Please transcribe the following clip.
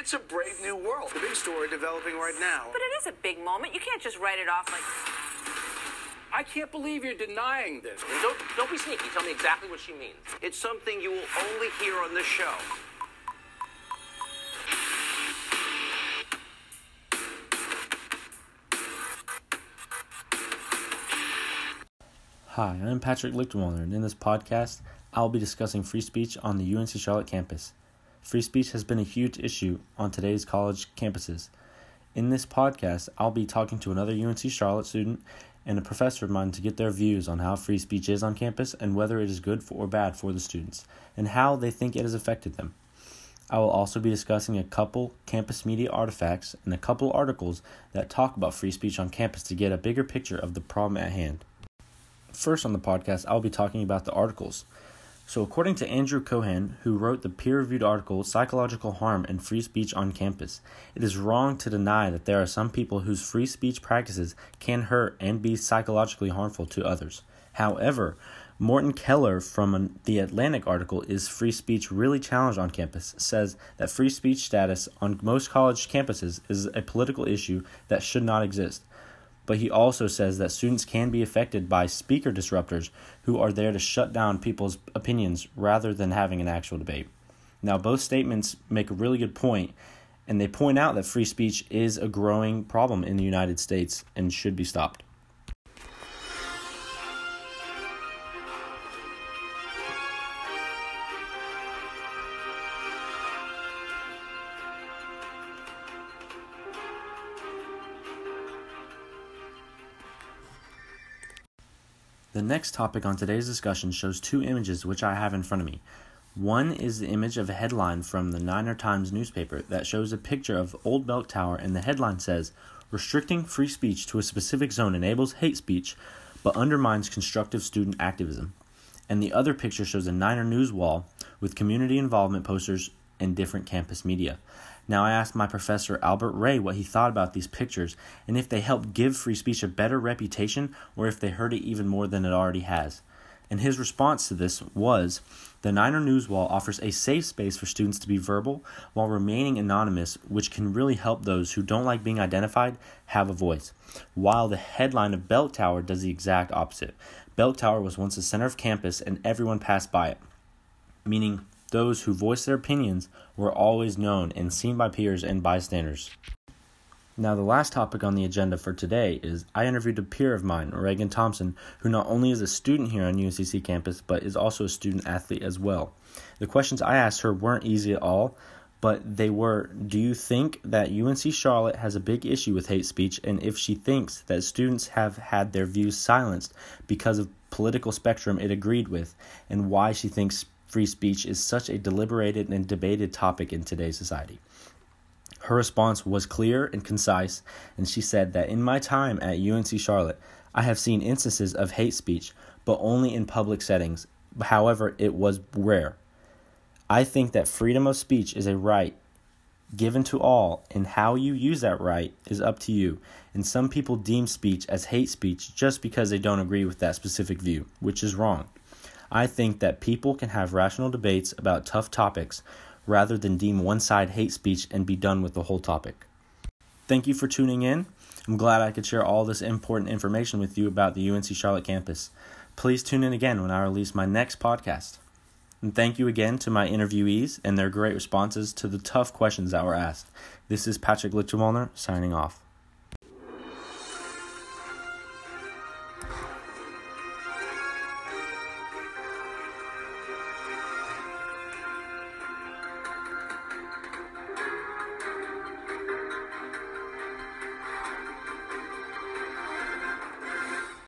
It's a brave new world. The big story developing right now. But it is a big moment. You can't just write it off like. I can't believe you're denying this. Don't, don't be sneaky. Tell me exactly what she means. It's something you will only hear on this show. Hi, I'm Patrick Lichtwalner, and in this podcast, I'll be discussing free speech on the UNC Charlotte campus. Free speech has been a huge issue on today's college campuses. In this podcast, I'll be talking to another UNC Charlotte student and a professor of mine to get their views on how free speech is on campus and whether it is good for or bad for the students, and how they think it has affected them. I will also be discussing a couple campus media artifacts and a couple articles that talk about free speech on campus to get a bigger picture of the problem at hand. First on the podcast, I'll be talking about the articles. So, according to Andrew Cohen, who wrote the peer reviewed article Psychological Harm and Free Speech on Campus, it is wrong to deny that there are some people whose free speech practices can hurt and be psychologically harmful to others. However, Morton Keller from the Atlantic article Is Free Speech Really Challenged on Campus says that free speech status on most college campuses is a political issue that should not exist but he also says that students can be affected by speaker disruptors who are there to shut down people's opinions rather than having an actual debate. Now, both statements make a really good point, and they point out that free speech is a growing problem in the United States and should be stopped. The next topic on today's discussion shows two images which I have in front of me. One is the image of a headline from the Niner Times newspaper that shows a picture of Old Belk Tower, and the headline says, Restricting free speech to a specific zone enables hate speech but undermines constructive student activism. And the other picture shows a Niner news wall with community involvement posters and different campus media. Now, I asked my professor Albert Ray what he thought about these pictures and if they help give free speech a better reputation or if they hurt it even more than it already has. And his response to this was the Niner News Wall offers a safe space for students to be verbal while remaining anonymous, which can really help those who don't like being identified have a voice. While the headline of Belk Tower does the exact opposite. Belk Tower was once the center of campus and everyone passed by it, meaning those who voiced their opinions were always known and seen by peers and bystanders. Now, the last topic on the agenda for today is I interviewed a peer of mine, Reagan Thompson, who not only is a student here on UNCC campus, but is also a student athlete as well. The questions I asked her weren't easy at all, but they were Do you think that UNC Charlotte has a big issue with hate speech? And if she thinks that students have had their views silenced because of political spectrum it agreed with, and why she thinks free speech is such a deliberated and debated topic in today's society. Her response was clear and concise, and she said that in my time at UNC Charlotte, I have seen instances of hate speech, but only in public settings. However, it was rare. I think that freedom of speech is a right given to all, and how you use that right is up to you. And some people deem speech as hate speech just because they don't agree with that specific view, which is wrong. I think that people can have rational debates about tough topics rather than deem one side hate speech and be done with the whole topic. Thank you for tuning in. I'm glad I could share all this important information with you about the UNC Charlotte campus. Please tune in again when I release my next podcast. And thank you again to my interviewees and their great responses to the tough questions that were asked. This is Patrick Litchwalner signing off.